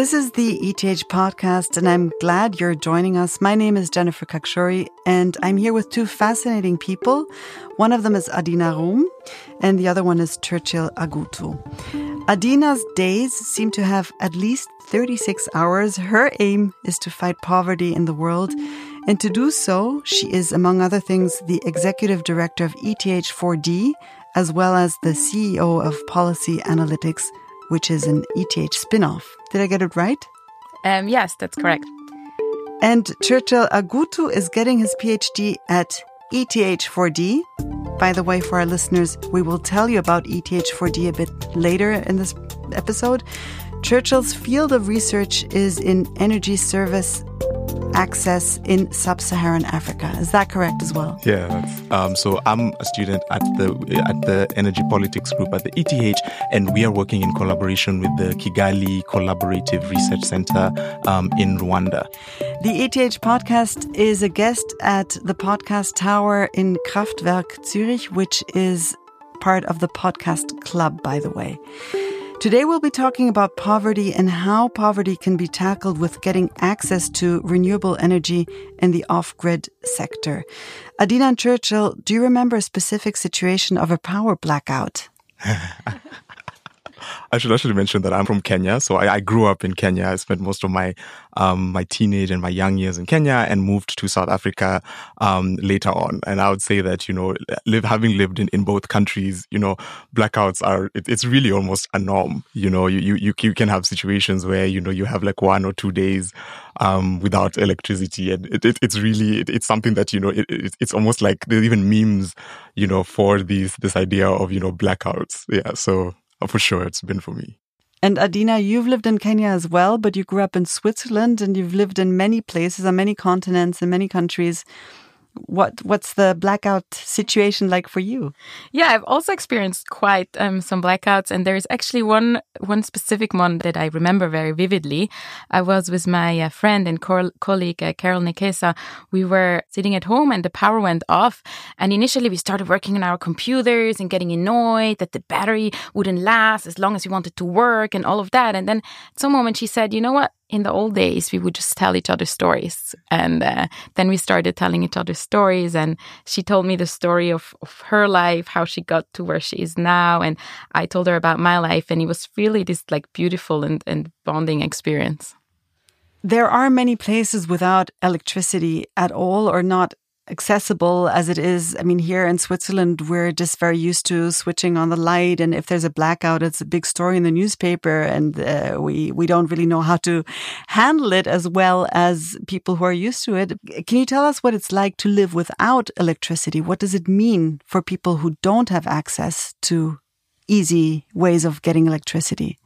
This is the ETH podcast, and I'm glad you're joining us. My name is Jennifer Khakshouri, and I'm here with two fascinating people. One of them is Adina Rom, and the other one is Churchill Agutu. Adina's days seem to have at least 36 hours. Her aim is to fight poverty in the world. And to do so, she is, among other things, the executive director of ETH4D, as well as the CEO of Policy Analytics, which is an ETH spin-off. Did I get it right? Um, yes, that's correct. And Churchill Agutu is getting his PhD at ETH4D. By the way, for our listeners, we will tell you about ETH4D a bit later in this episode. Churchill's field of research is in energy service access in sub-Saharan Africa. Is that correct as well? Yeah. Um, so I'm a student at the at the Energy Politics Group at the ETH, and we are working in collaboration with the Kigali Collaborative Research Center um, in Rwanda. The ETH podcast is a guest at the Podcast Tower in Kraftwerk Zurich, which is part of the Podcast Club, by the way. Today we'll be talking about poverty and how poverty can be tackled with getting access to renewable energy in the off-grid sector. Adina Churchill, do you remember a specific situation of a power blackout? I should actually mention that I'm from Kenya. So I, I, grew up in Kenya. I spent most of my um, my teenage and my young years in Kenya and moved to South Africa um, later on. And I would say that, you know, live, having lived in, in both countries, you know, blackouts are, it, it's really almost a norm. You know, you, you, you can have situations where, you know, you have like one or two days um, without electricity. And it, it, it's really, it's something that, you know, it's almost like there's even memes, you know, for these, this idea of, you know, blackouts. Yeah. So Oh, for sure, it's been for me. And Adina, you've lived in Kenya as well, but you grew up in Switzerland and you've lived in many places on many continents in many countries what what's the blackout situation like for you? Yeah, I've also experienced quite um, some blackouts, and there's actually one one specific one that I remember very vividly. I was with my uh, friend and co colleague uh, Carol Nekesa. We were sitting at home, and the power went off. And initially, we started working on our computers and getting annoyed that the battery wouldn't last as long as we wanted to work and all of that. And then at some moment, she said, "You know what? In the old days, we would just tell each other stories. And uh, then we started telling each other stories. And she told me the story of, of her life, how she got to where she is now. And I told her about my life. And it was really this like beautiful and, and bonding experience. There are many places without electricity at all or not accessible as it is. I mean, here in Switzerland, we're just very used to switching on the light, and if there's a blackout, it's a big story in the newspaper, and uh, we we don't really know how to handle it as well as people who are used to it. Can you tell us what it's like to live without electricity? What does it mean for people who don't have access to easy ways of getting electricity?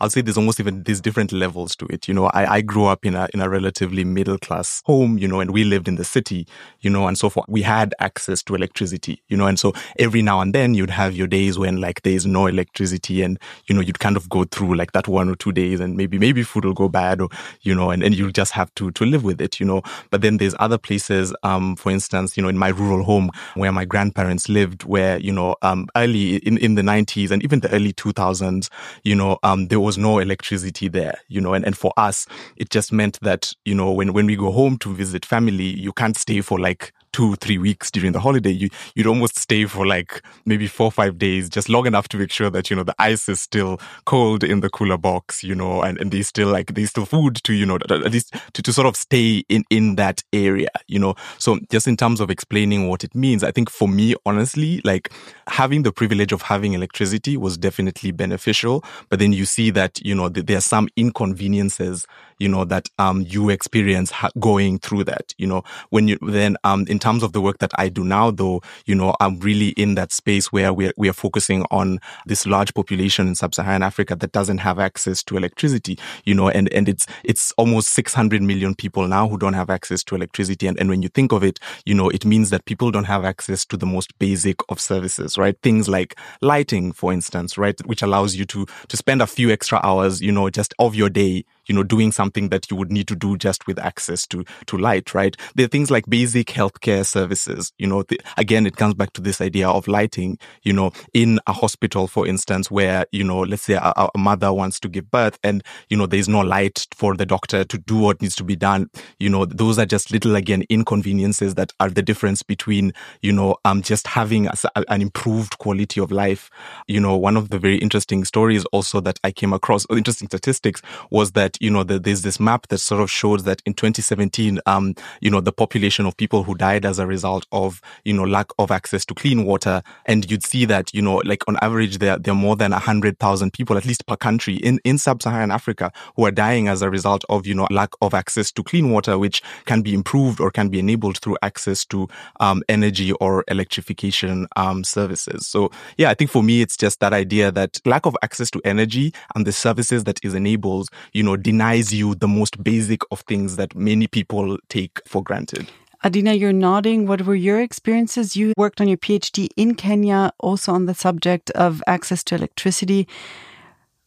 I'll say there's almost even these different levels to it. You know, I, I grew up in a in a relatively middle class home, you know, and we lived in the city, you know, and so forth. We had access to electricity, you know, and so every now and then you'd have your days when like there's no electricity and, you know, you'd kind of go through like that one or two days and maybe maybe food will go bad or, you know, and, and you just have to to live with it, you know. But then there's other places, um, for instance, you know, in my rural home where my grandparents lived, where, you know, um early in, in the nineties and even the early two thousands, you know, um there was was no electricity there, you know, and, and for us, it just meant that, you know, when, when we go home to visit family, you can't stay for like two, three weeks during the holiday, you, you'd almost stay for like maybe four, five days, just long enough to make sure that, you know, the ice is still cold in the cooler box, you know, and, and there's still like, there's still food to, you know, at least to, to sort of stay in, in that area, you know. So just in terms of explaining what it means, I think for me, honestly, like having the privilege of having electricity was definitely beneficial. But then you see that, you know, there are some inconveniences, you know, that, um, you experience going through that, you know, when you then, um, in in terms of the work that I do now, though, you know, I'm really in that space where we're, we are focusing on this large population in sub-Saharan Africa that doesn't have access to electricity, you know, and, and it's, it's almost 600 million people now who don't have access to electricity. And, and when you think of it, you know, it means that people don't have access to the most basic of services, right? Things like lighting, for instance, right? Which allows you to, to spend a few extra hours, you know, just of your day, you know, doing something that you would need to do just with access to, to light, right? There are things like basic healthcare services. You know, again, it comes back to this idea of lighting, you know, in a hospital, for instance, where, you know, let's say a, a mother wants to give birth and, you know, there's no light for the doctor to do what needs to be done. You know, those are just little, again, inconveniences that are the difference between, you know, um, just having a, an improved quality of life. You know, one of the very interesting stories also that I came across, interesting statistics was that, you know, the, there's this map that sort of shows that in 2017, um, you know, the population of people who died as a result of, you know, lack of access to clean water. And you'd see that, you know, like on average, there, there are more than 100,000 people, at least per country in, in sub-Saharan Africa who are dying as a result of, you know, lack of access to clean water, which can be improved or can be enabled through access to um, energy or electrification um, services. So yeah, I think for me, it's just that idea that lack of access to energy and the services that is enables, you know, denies you the most basic of things that many people take for granted. Adina, you're nodding. What were your experiences? You worked on your PhD in Kenya, also on the subject of access to electricity.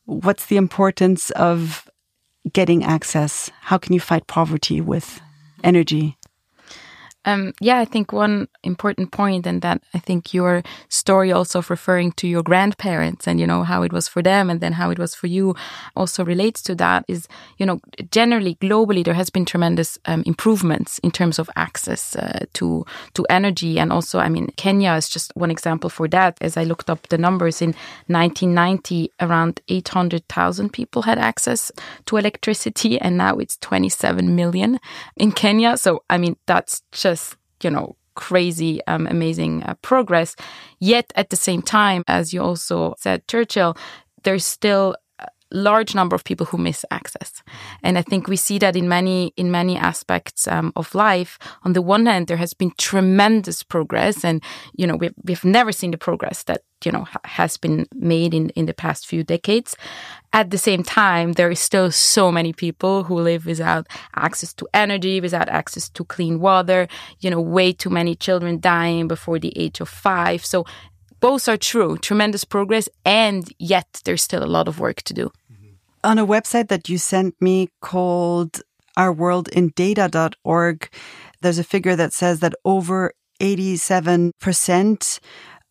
What's the importance of getting access? How can you fight poverty with energy? Um, yeah, I think one important point, and that I think your story also of referring to your grandparents and, you know, how it was for them and then how it was for you also relates to that is, you know, generally, globally, there has been tremendous um, improvements in terms of access uh, to, to energy. And also, I mean, Kenya is just one example for that. As I looked up the numbers in 1990, around 800,000 people had access to electricity, and now it's 27 million in Kenya. So, I mean, that's just just, you know, crazy, um, amazing uh, progress. Yet at the same time, as you also said, Churchill, there's still large number of people who miss access. And i think we see that in many in many aspects um, of life. On the one hand there has been tremendous progress and you know we've, we've never seen the progress that you know has been made in in the past few decades. At the same time there is still so many people who live without access to energy without access to clean water you know way too many children dying before the age of 5 so both are true tremendous progress and yet there's still a lot of work to do on a website that you sent me called ourworldindata.org there's a figure that says that over 87%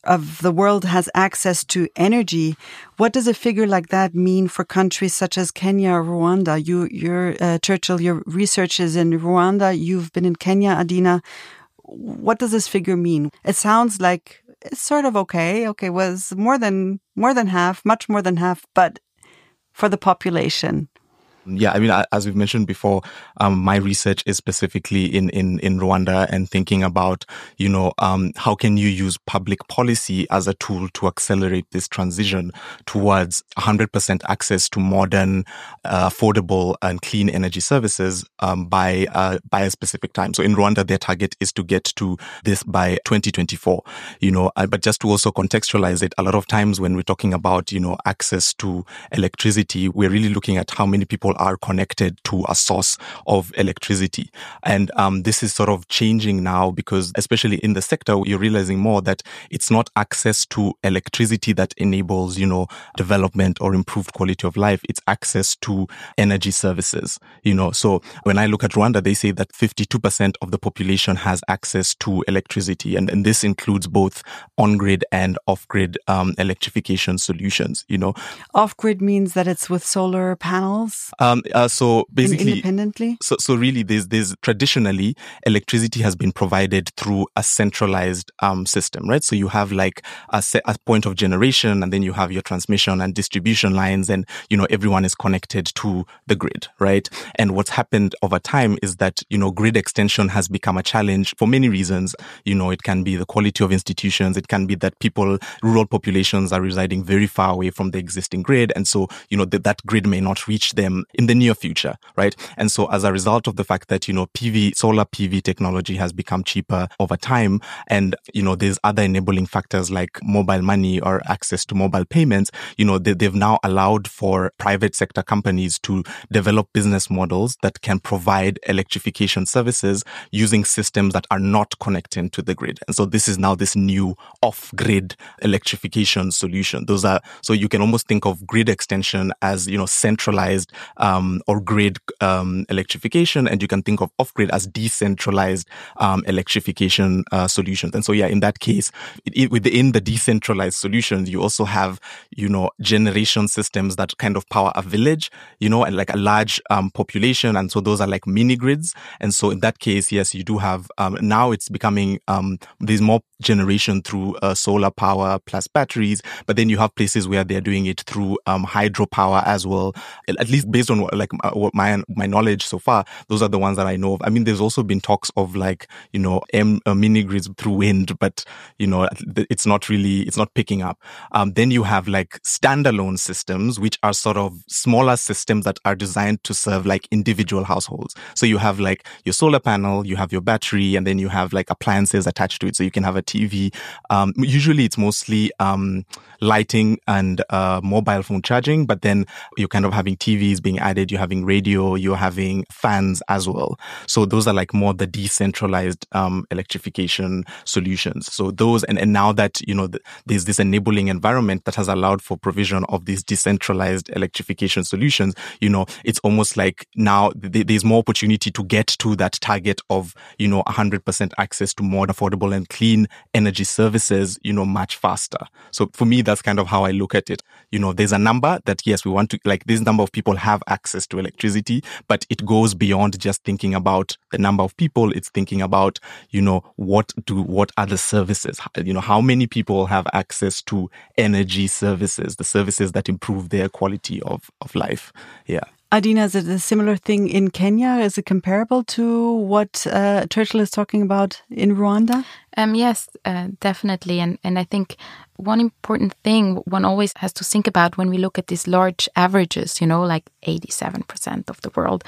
of the world has access to energy. What does a figure like that mean for countries such as Kenya or Rwanda? You, your uh, Churchill, your research is in Rwanda. You've been in Kenya, Adina. What does this figure mean? It sounds like it's sort of okay. Okay, was more than more than half, much more than half, but for the population, yeah, I mean, as we've mentioned before, um, my research is specifically in, in, in Rwanda and thinking about, you know, um, how can you use public policy as a tool to accelerate this transition towards 100% access to modern, uh, affordable and clean energy services um, by, uh, by a specific time. So in Rwanda, their target is to get to this by 2024, you know, uh, but just to also contextualize it, a lot of times when we're talking about, you know, access to electricity, we're really looking at how many people are connected to a source of electricity. And um, this is sort of changing now because, especially in the sector, you're realizing more that it's not access to electricity that enables, you know, development or improved quality of life. It's access to energy services, you know. So when I look at Rwanda, they say that 52% of the population has access to electricity. And, and this includes both on grid and off grid um, electrification solutions, you know. Off grid means that it's with solar panels? Um, uh, so basically, independently. So, so really, there's there's traditionally electricity has been provided through a centralized um, system, right? So you have like a, set, a point of generation, and then you have your transmission and distribution lines, and you know everyone is connected to the grid, right? And what's happened over time is that you know grid extension has become a challenge for many reasons. You know, it can be the quality of institutions, it can be that people, rural populations, are residing very far away from the existing grid, and so you know that that grid may not reach them in the near future, right? And so as a result of the fact that, you know, PV, solar PV technology has become cheaper over time and, you know, there's other enabling factors like mobile money or access to mobile payments, you know, they, they've now allowed for private sector companies to develop business models that can provide electrification services using systems that are not connecting to the grid. And so this is now this new off grid electrification solution. Those are, so you can almost think of grid extension as, you know, centralized um, or grid um, electrification, and you can think of off grid as decentralized um, electrification uh, solutions. And so, yeah, in that case, it, it, within the decentralized solutions, you also have, you know, generation systems that kind of power a village, you know, and like a large um, population. And so those are like mini grids. And so in that case, yes, you do have, um, now it's becoming, um, there's more generation through uh, solar power plus batteries, but then you have places where they're doing it through um, hydropower as well. At least based on what, like uh, what my my knowledge so far, those are the ones that I know of. I mean, there's also been talks of like you know M, uh, mini grids through wind, but you know it's not really it's not picking up. Um, then you have like standalone systems, which are sort of smaller systems that are designed to serve like individual households. So you have like your solar panel, you have your battery, and then you have like appliances attached to it. So you can have a TV. Um, usually it's mostly um, lighting and uh, mobile phone charging, but then you're kind of having TVs being added, you're having radio, you're having fans as well. So those are like more the decentralized um, electrification solutions. So those, and, and now that, you know, the, there's this enabling environment that has allowed for provision of these decentralized electrification solutions, you know, it's almost like now th- there's more opportunity to get to that target of, you know, 100% access to more affordable and clean energy services, you know, much faster. So for me, that's kind of how I look at it. You know, there's a number that yes, we want to, like this number of people have access to electricity, but it goes beyond just thinking about the number of people. It's thinking about, you know, what do, what are the services? You know, how many people have access to energy services, the services that improve their quality of, of life. Yeah. Adina, is it a similar thing in Kenya? Is it comparable to what uh, Churchill is talking about in Rwanda? Um, yes, uh, definitely. And, and I think one important thing one always has to think about when we look at these large averages, you know, like 87% of the world,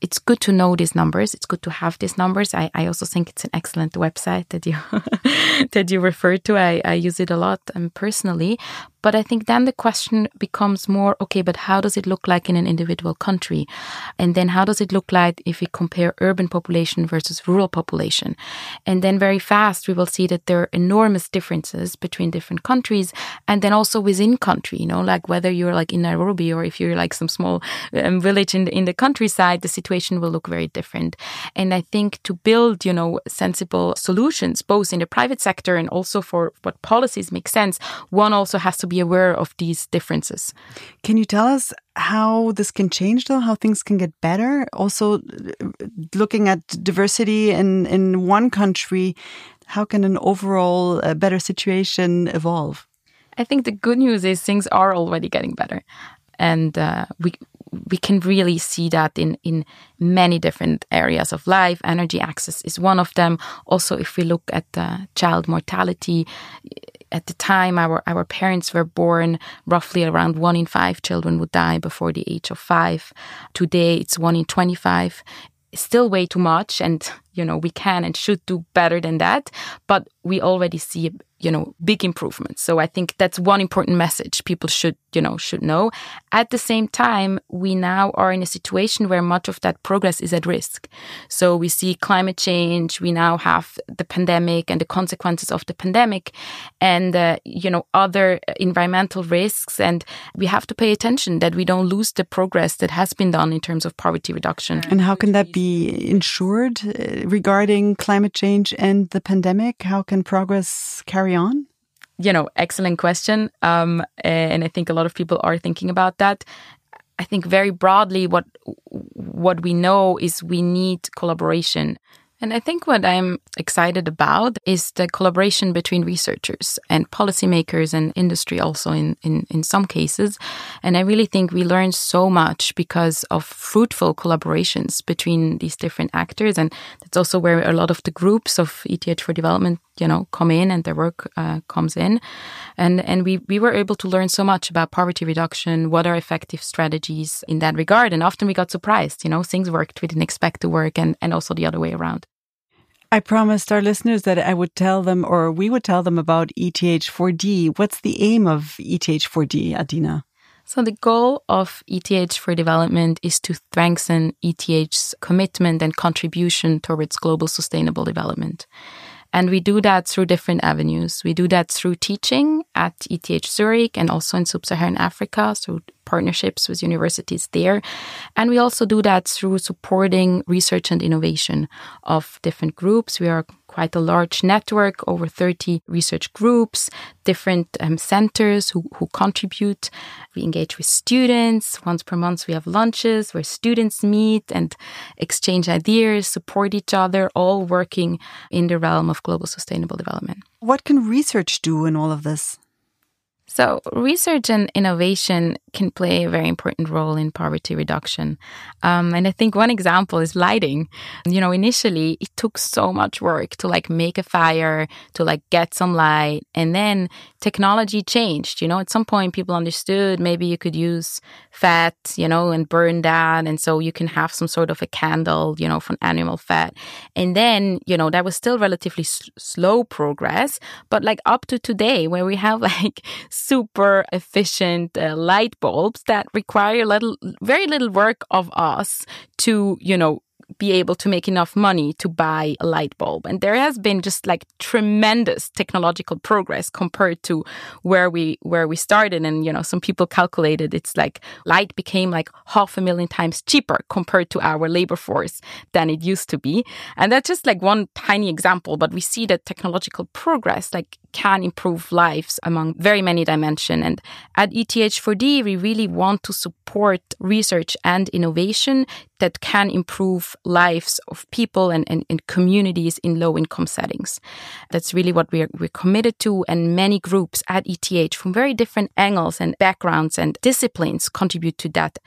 it's good to know these numbers. It's good to have these numbers. I, I also think it's an excellent website that you that you referred to. I, I use it a lot um, personally. But I think then the question becomes more okay, but how does it look like in an individual country? And then how does it look like if we compare urban population versus rural population? And then very fast we will see that there are enormous differences between different countries and then also within country, you know, like whether you're like in Nairobi or if you're like some small um, village in the, in the countryside, the situation will look very different. And I think to build, you know, sensible solutions, both in the private sector and also for what policies make sense, one also has to be aware of these differences. Can you tell us how this can change though how things can get better also looking at diversity in in one country how can an overall uh, better situation evolve? I think the good news is things are already getting better. And uh, we we can really see that in in many different areas of life. Energy access is one of them. Also if we look at uh, child mortality at the time our our parents were born roughly around one in five children would die before the age of five. Today it's one in 25 still way too much and you know we can and should do better than that but we already see you know big improvements. So i think that's one important message people should you know should know. At the same time we now are in a situation where much of that progress is at risk. So we see climate change we now have the pandemic and the consequences of the pandemic and uh, you know other environmental risks. And we have to pay attention that we don't lose the progress that has been done in terms of poverty reduction. And how can that be ensured uh, regarding climate change and the pandemic? How can progress carry carry on? You know, excellent question. Um, and I think a lot of people are thinking about that. I think very broadly, what what we know is we need collaboration and I think what I'm excited about is the collaboration between researchers and policymakers and industry also in, in, in some cases. And I really think we learn so much because of fruitful collaborations between these different actors. And that's also where a lot of the groups of ETH for development, you know, come in and their work uh, comes in. And, and we, we were able to learn so much about poverty reduction, what are effective strategies in that regard. And often we got surprised, you know, things worked we didn't expect to work and, and also the other way around. I promised our listeners that I would tell them, or we would tell them about ETH4D. What's the aim of ETH4D, Adina? So, the goal of ETH for development is to strengthen ETH's commitment and contribution towards global sustainable development. And we do that through different avenues. We do that through teaching at ETH Zurich and also in sub Saharan Africa, through partnerships with universities there. And we also do that through supporting research and innovation of different groups. We are quite a large network, over 30 research groups, different um, centers who, who contribute. We engage with students. Once per month, we have lunches where students meet and exchange ideas, support each other, all working in the realm of global sustainable development. What can research do in all of this? So, research and innovation can play a very important role in poverty reduction. Um, and I think one example is lighting. You know, initially it took so much work to like make a fire, to like get some light. And then technology changed. You know, at some point people understood maybe you could use fat, you know, and burn that. And so you can have some sort of a candle, you know, from animal fat. And then, you know, that was still relatively s- slow progress. But like up to today, where we have like super efficient uh, light bulbs that require little, very little work of us to, you know, be able to make enough money to buy a light bulb. And there has been just like tremendous technological progress compared to where we where we started. And you know, some people calculated it's like light became like half a million times cheaper compared to our labor force than it used to be. And that's just like one tiny example, but we see that technological progress like can improve lives among very many dimensions. And at ETH4D, we really want to support research and innovation that can improve lives of people and, and, and communities in low income settings. That's really what we're, we're committed to. And many groups at ETH from very different angles and backgrounds and disciplines contribute to that.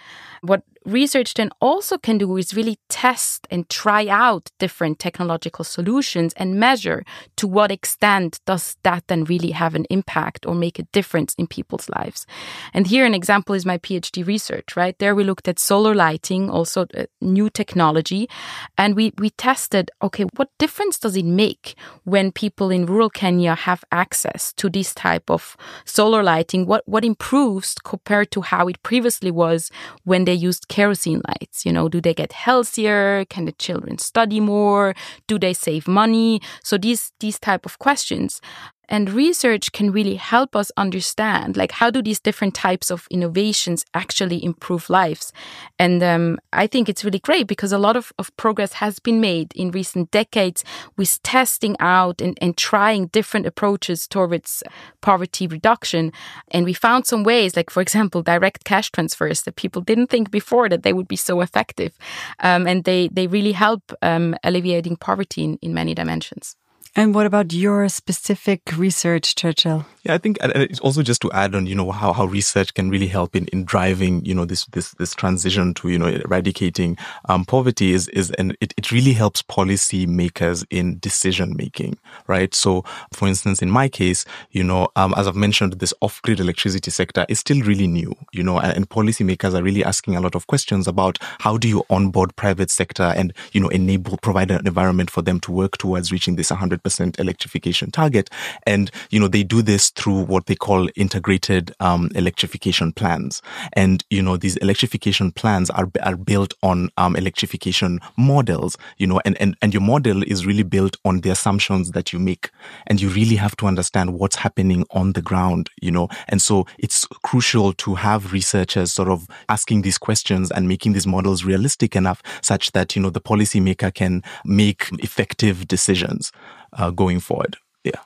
What research then also can do is really test and try out different technological solutions and measure to what extent does that then really have an impact or make a difference in people's lives. And here an example is my PhD research, right? There we looked at solar lighting, also uh, new technology, and we we tested okay, what difference does it make when people in rural Kenya have access to this type of solar lighting? What what improves compared to how it previously was when they used kerosene lights? You know, do they get healthier? Can the children study more? Do they save money? So these these type of questions and research can really help us understand, like, how do these different types of innovations actually improve lives? And um, I think it's really great because a lot of, of progress has been made in recent decades with testing out and, and trying different approaches towards poverty reduction. And we found some ways, like, for example, direct cash transfers that people didn't think before that they would be so effective. Um, and they, they really help um, alleviating poverty in, in many dimensions. And what about your specific research, Churchill? Yeah, I think it's also just to add on, you know, how, how research can really help in, in driving, you know, this, this, this transition to, you know, eradicating um, poverty is, is, and it, it really helps policy makers in decision making, right? So, for instance, in my case, you know, um, as I've mentioned, this off grid electricity sector is still really new, you know, and, and policy makers are really asking a lot of questions about how do you onboard private sector and, you know, enable, provide an environment for them to work towards reaching this 100 100% electrification target. And, you know, they do this through what they call integrated um, electrification plans. And, you know, these electrification plans are, are built on um, electrification models, you know, and, and, and your model is really built on the assumptions that you make. And you really have to understand what's happening on the ground, you know. And so it's crucial to have researchers sort of asking these questions and making these models realistic enough such that, you know, the policymaker can make effective decisions uh, going forward. Yeah.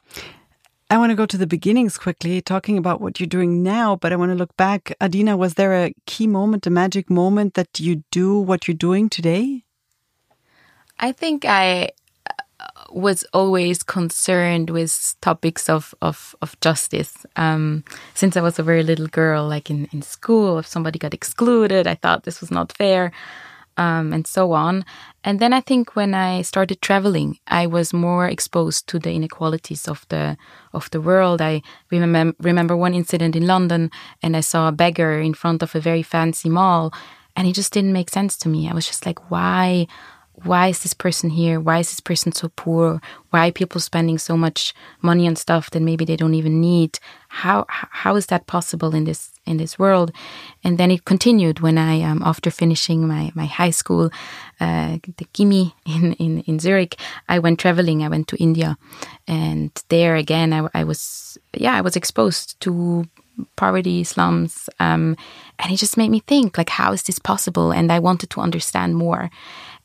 I want to go to the beginnings quickly, talking about what you're doing now, but I want to look back. Adina, was there a key moment, a magic moment that you do what you're doing today? I think I uh, was always concerned with topics of, of, of justice. Um, since I was a very little girl, like in, in school, if somebody got excluded, I thought this was not fair um, and so on. And then I think when I started traveling, I was more exposed to the inequalities of the of the world. I remember remember one incident in London, and I saw a beggar in front of a very fancy mall, and it just didn't make sense to me. I was just like, why? Why is this person here? Why is this person so poor? Why are people spending so much money on stuff that maybe they don't even need? How how is that possible in this in this world? And then it continued when I um, after finishing my my high school, uh, the Kimi in, in in Zurich, I went traveling. I went to India, and there again I, I was yeah I was exposed to poverty, slums, um, and it just made me think like how is this possible? And I wanted to understand more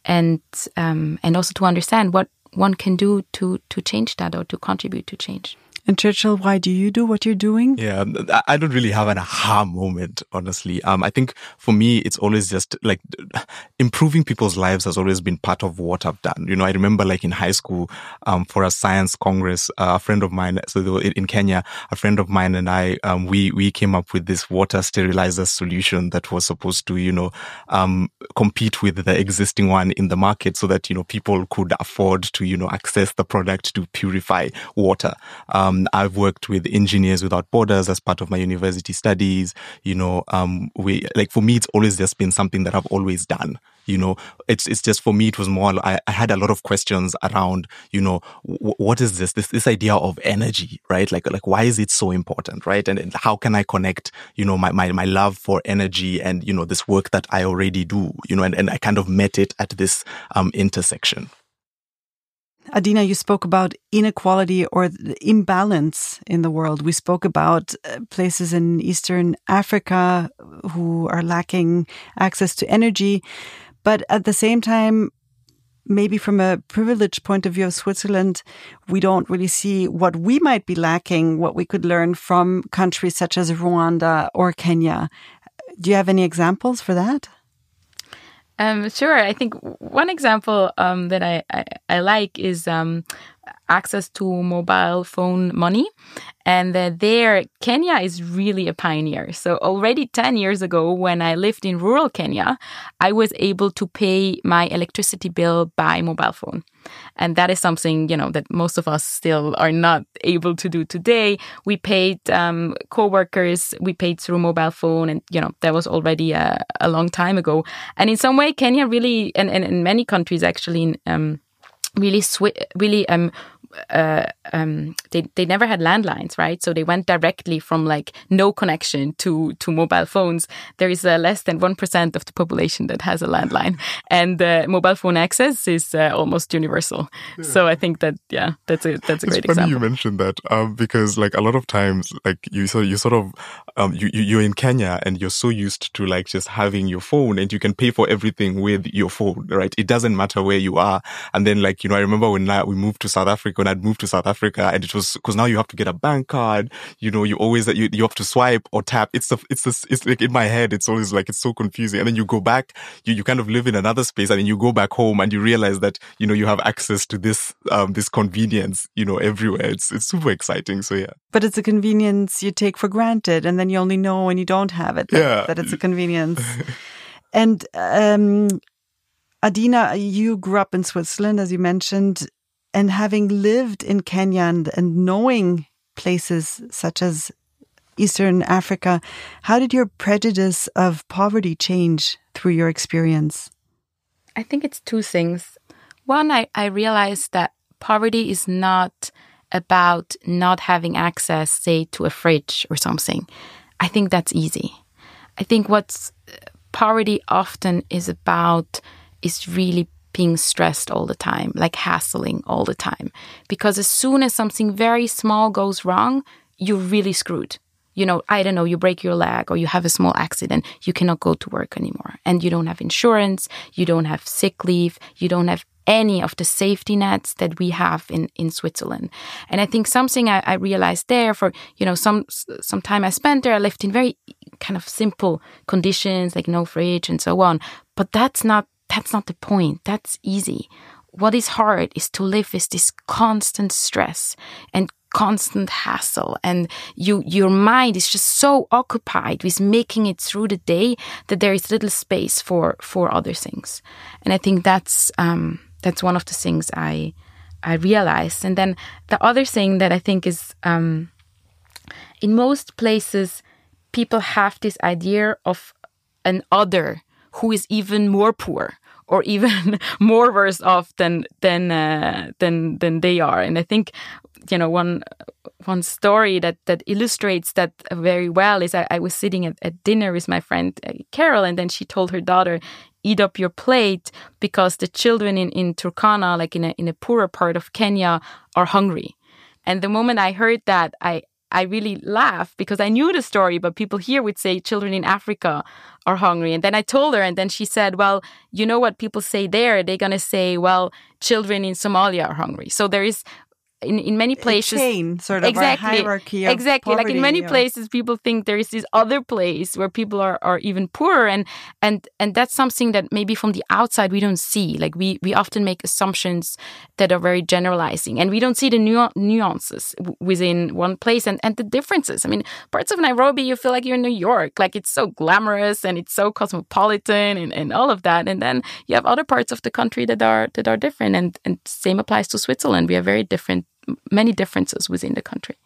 and um, and also to understand what one can do to to change that or to contribute to change. And Churchill, why do you do what you're doing? Yeah, I don't really have an aha moment, honestly. Um, I think for me, it's always just like improving people's lives has always been part of what I've done. You know, I remember like in high school, um, for a science congress, uh, a friend of mine, so in Kenya, a friend of mine and I, um, we, we came up with this water sterilizer solution that was supposed to, you know, um, compete with the existing one in the market so that, you know, people could afford to, you know, access the product to purify water. Um, um, I've worked with Engineers Without Borders as part of my university studies. You know, um, we like for me, it's always just been something that I've always done. You know, it's it's just for me, it was more. I, I had a lot of questions around, you know, w- what is this? This this idea of energy, right? Like like why is it so important, right? And, and how can I connect, you know, my, my my love for energy and you know this work that I already do, you know, and, and I kind of met it at this um, intersection. Adina, you spoke about inequality or imbalance in the world. We spoke about uh, places in Eastern Africa who are lacking access to energy. But at the same time, maybe from a privileged point of view of Switzerland, we don't really see what we might be lacking, what we could learn from countries such as Rwanda or Kenya. Do you have any examples for that? Um, sure. I think one example um, that I, I, I, like is um, access to mobile phone money. And uh, there, Kenya is really a pioneer. So already 10 years ago, when I lived in rural Kenya, I was able to pay my electricity bill by mobile phone. And that is something, you know, that most of us still are not able to do today. We paid um, co-workers, we paid through mobile phone and, you know, that was already a, a long time ago. And in some way, Kenya really, and, and in many countries actually, um, really swi- really um uh, um, they they never had landlines, right? So they went directly from like no connection to to mobile phones. There is uh, less than one percent of the population that has a landline, and uh, mobile phone access is uh, almost universal. Yeah. So I think that yeah, that's a that's a it's great funny example. You mentioned that um, because like a lot of times, like you so you sort of um, you, you you're in Kenya and you're so used to like just having your phone and you can pay for everything with your phone, right? It doesn't matter where you are. And then like you know, I remember when we moved to South Africa when I'd moved to South Africa and it was because now you have to get a bank card. You know, you always you, you have to swipe or tap. It's the it's the, it's like in my head. It's always like it's so confusing. And then you go back, you you kind of live in another space, and then you go back home and you realize that you know you have access to this um this convenience you know everywhere. It's it's super exciting. So yeah. But it's a convenience you take for granted, and then you only know when you don't have it that, yeah. that it's a convenience. and um, Adina, you grew up in Switzerland, as you mentioned and having lived in Kenya and, and knowing places such as Eastern Africa, how did your prejudice of poverty change through your experience? I think it's two things. One, I, I realized that poverty is not about not having access, say, to a fridge or something. I think that's easy. I think what's poverty often is about is really being stressed all the time, like hassling all the time. Because as soon as something very small goes wrong, you're really screwed. You know, I don't know, you break your leg or you have a small accident, you cannot go to work anymore. And you don't have insurance, you don't have sick leave, you don't have any of the safety nets that we have in, in Switzerland. And I think something I, I realized there for, you know, some some time I spent there, I lived in very kind of simple conditions, like no fridge and so on. But that's not that's not the point. That's easy. What is hard is to live with this constant stress and constant hassle and you your mind is just so occupied with making it through the day that there is little space for for other things and i think that's um that's one of the things i i realized and then the other thing that i think is um in most places people have this idea of an other who is even more poor or even more worse off than than uh, than than they are. And I think you know one one story that that illustrates that very well is I, I was sitting at, at, dinner with my friend uh, Carol, and then she told her daughter, "Eat up your plate because the children in in Turkana, like in a in a poorer part of Kenya, are hungry." And the moment I heard that, I I really laughed because I knew the story, but people here would say children in Africa are hungry. And then I told her, and then she said, Well, you know what people say there? They're going to say, Well, children in Somalia are hungry. So there is in, in many places chain sort of exactly. hierarchy of exactly. Poverty, like in many places people think there is this other place where people are, are even poorer and and and that's something that maybe from the outside we don't see. Like we we often make assumptions that are very generalizing and we don't see the nu- nuances within one place and and the differences. I mean parts of nairobi you feel like you're in new york. Like it's so glamorous and it's so cosmopolitan and, and all of that and then you have other parts of the country that are that are different and and same applies to switzerland. We have very different many differences within the country.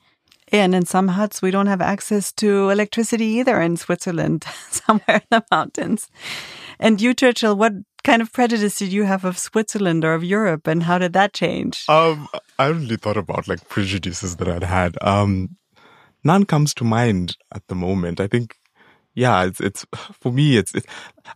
And in some huts, we don't have access to electricity either in Switzerland, somewhere in the mountains. And you, Churchill, what kind of prejudice did you have of Switzerland or of Europe, and how did that change? Um, I really thought about like prejudices that I'd had. Um, none comes to mind at the moment. I think yeah, it's it's for me. It's, it's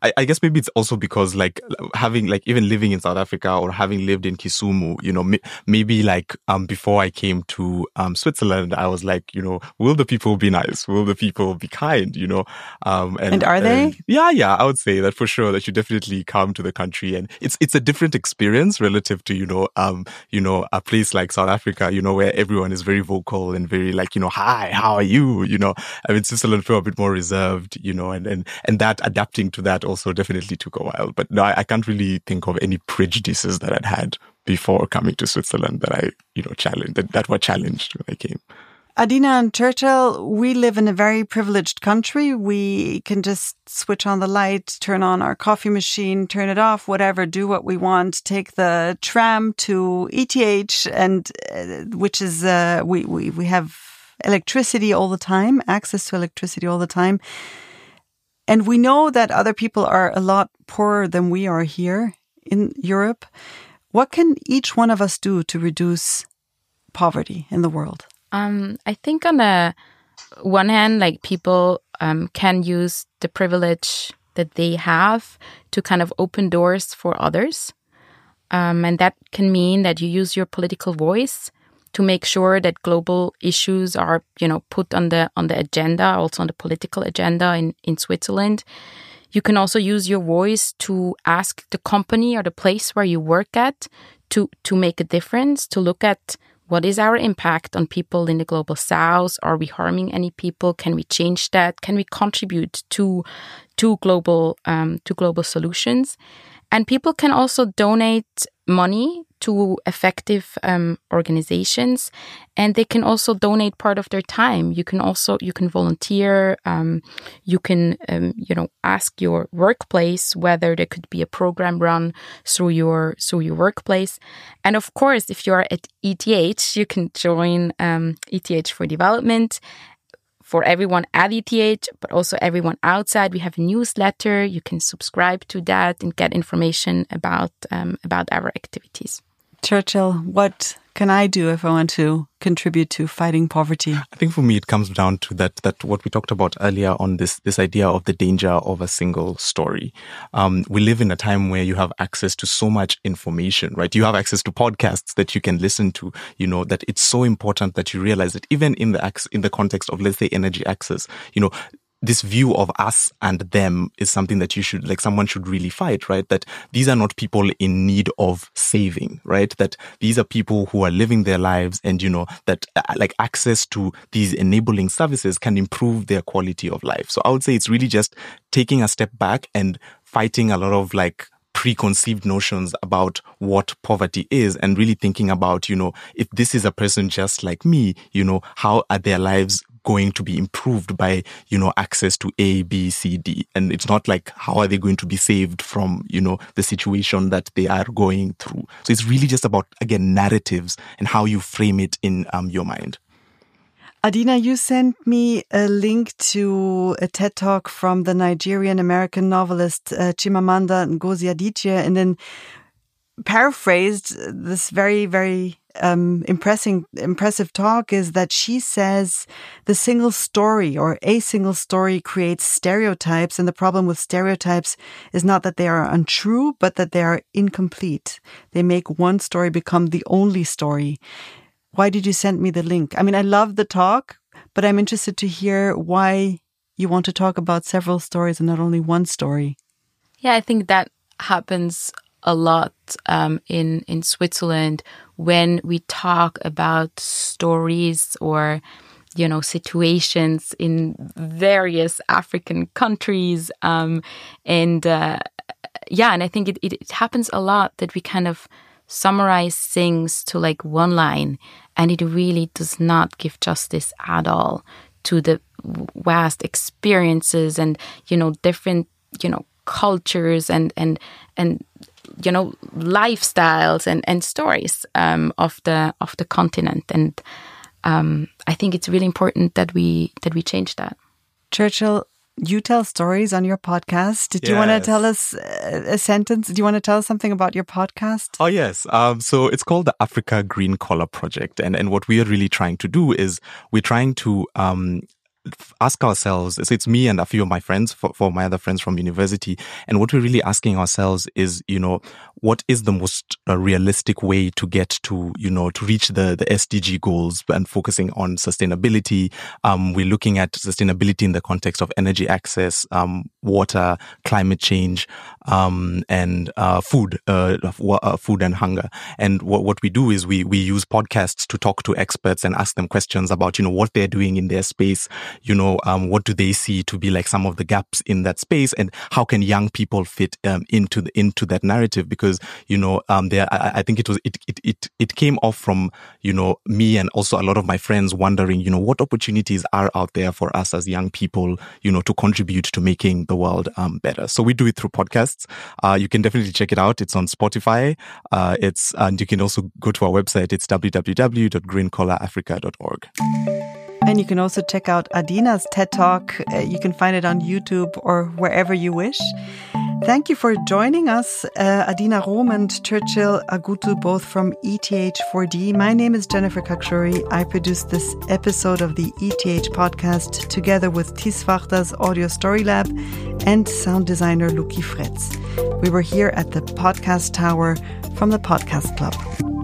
I, I, guess maybe it's also because like having like even living in South Africa or having lived in Kisumu, you know, maybe like um before I came to um Switzerland, I was like, you know, will the people be nice? Will the people be kind? You know, um and, and are they? And yeah, yeah, I would say that for sure. That you definitely come to the country, and it's it's a different experience relative to you know um you know a place like South Africa, you know, where everyone is very vocal and very like you know, hi, how are you? You know, I mean Switzerland feel a bit more reserved, you know, and and and that adapting to that also definitely took a while. But no, I, I can't really think of any prejudices that I'd had before coming to Switzerland that I, you know, challenged, that, that were challenged when I came. Adina and Churchill, we live in a very privileged country. We can just switch on the light, turn on our coffee machine, turn it off, whatever, do what we want, take the tram to ETH and uh, which is, uh, we, we, we have electricity all the time, access to electricity all the time. And we know that other people are a lot poorer than we are here in Europe. What can each one of us do to reduce poverty in the world? Um, I think on the one hand, like people um, can use the privilege that they have to kind of open doors for others. Um, and that can mean that you use your political voice to make sure that global issues are, you know, put on the on the agenda, also on the political agenda in, in Switzerland. You can also use your voice to ask the company or the place where you work at to to make a difference, to look at what is our impact on people in the global south? Are we harming any people? Can we change that? Can we contribute to to global um, to global solutions? And people can also donate money to effective um, organizations and they can also donate part of their time. You can also you can volunteer um, you can um, you know ask your workplace whether there could be a program run through your through your workplace. And of course if you're at eth you can join eth um, for development for everyone at ETH, but also everyone outside. We have a newsletter. You can subscribe to that and get information about um, about our activities. Churchill, what can I do if I want to contribute to fighting poverty? I think for me it comes down to that that what we talked about earlier on this this idea of the danger of a single story. Um, we live in a time where you have access to so much information, right? You have access to podcasts that you can listen to. You know that it's so important that you realize that even in the in the context of let's say energy access, you know this view of us and them is something that you should like someone should really fight right? That these are not people in need of saving right? That these are people who are living their lives and you know that uh, like access to these enabling services can improve their quality of life. So i would say it's really just taking a step back and fighting a lot of like preconceived notions about what poverty is and really thinking about, you know, if this is a person just like me, you know, how are their lives going to be improved by, you know, access to A, B, C, D. And it's not like how are they going to be saved from, you know, the situation that they are going through. So it's really just about, again, narratives and how you frame it in um, your mind. Adina, you sent me a link to a TED talk from the Nigerian American novelist uh, Chimamanda Ngozi Adichie, and then paraphrased this very, very um, impressing, impressive talk is that she says the single story or a single story creates stereotypes, and the problem with stereotypes is not that they are untrue, but that they are incomplete. They make one story become the only story. Why did you send me the link? I mean, I love the talk, but I'm interested to hear why you want to talk about several stories and not only one story. Yeah, I think that happens a lot um, in in Switzerland when we talk about stories or you know situations in various African countries, um, and uh, yeah, and I think it, it, it happens a lot that we kind of summarize things to like one line and it really does not give justice at all to the vast experiences and you know different you know cultures and and and you know lifestyles and and stories um, of the of the continent and um, I think it's really important that we that we change that. Churchill, you tell stories on your podcast. Did yes. you want to tell us a sentence? Do you want to tell us something about your podcast? Oh, yes. Um, so it's called the Africa Green Collar Project. And, and what we are really trying to do is we're trying to um, ask ourselves, so it's me and a few of my friends, for, for my other friends from university, and what we're really asking ourselves is, you know, what is the most uh, realistic way to get to, you know, to reach the, the SDG goals and focusing on sustainability. Um, we're looking at sustainability in the context of energy access, um, water, climate change, um, and uh, food, uh, uh, food and hunger. And what, what we do is we, we use podcasts to talk to experts and ask them questions about, you know, what they're doing in their space, you know, um, what do they see to be like some of the gaps in that space and how can young people fit um, into the, into that narrative? Because, you know, um, there, I, I, think it was, it, it, it, it came off from, you know, me and also a lot of my friends wondering, you know, what opportunities are out there for us as young people, you know, to contribute to making the world um, better. So we do it through podcasts. Uh, you can definitely check it out. It's on Spotify. Uh, it's, and you can also go to our website. It's www.greencollarafrica.org. And you can also check out Adina's TED Talk. Uh, you can find it on YouTube or wherever you wish. Thank you for joining us, uh, Adina Rom and Churchill Agutu, both from ETH4D. My name is Jennifer Khakshouri. I produced this episode of the ETH podcast together with This Wachter's Audio Story Lab and sound designer Luki Fretz. We were here at the Podcast Tower from the Podcast Club.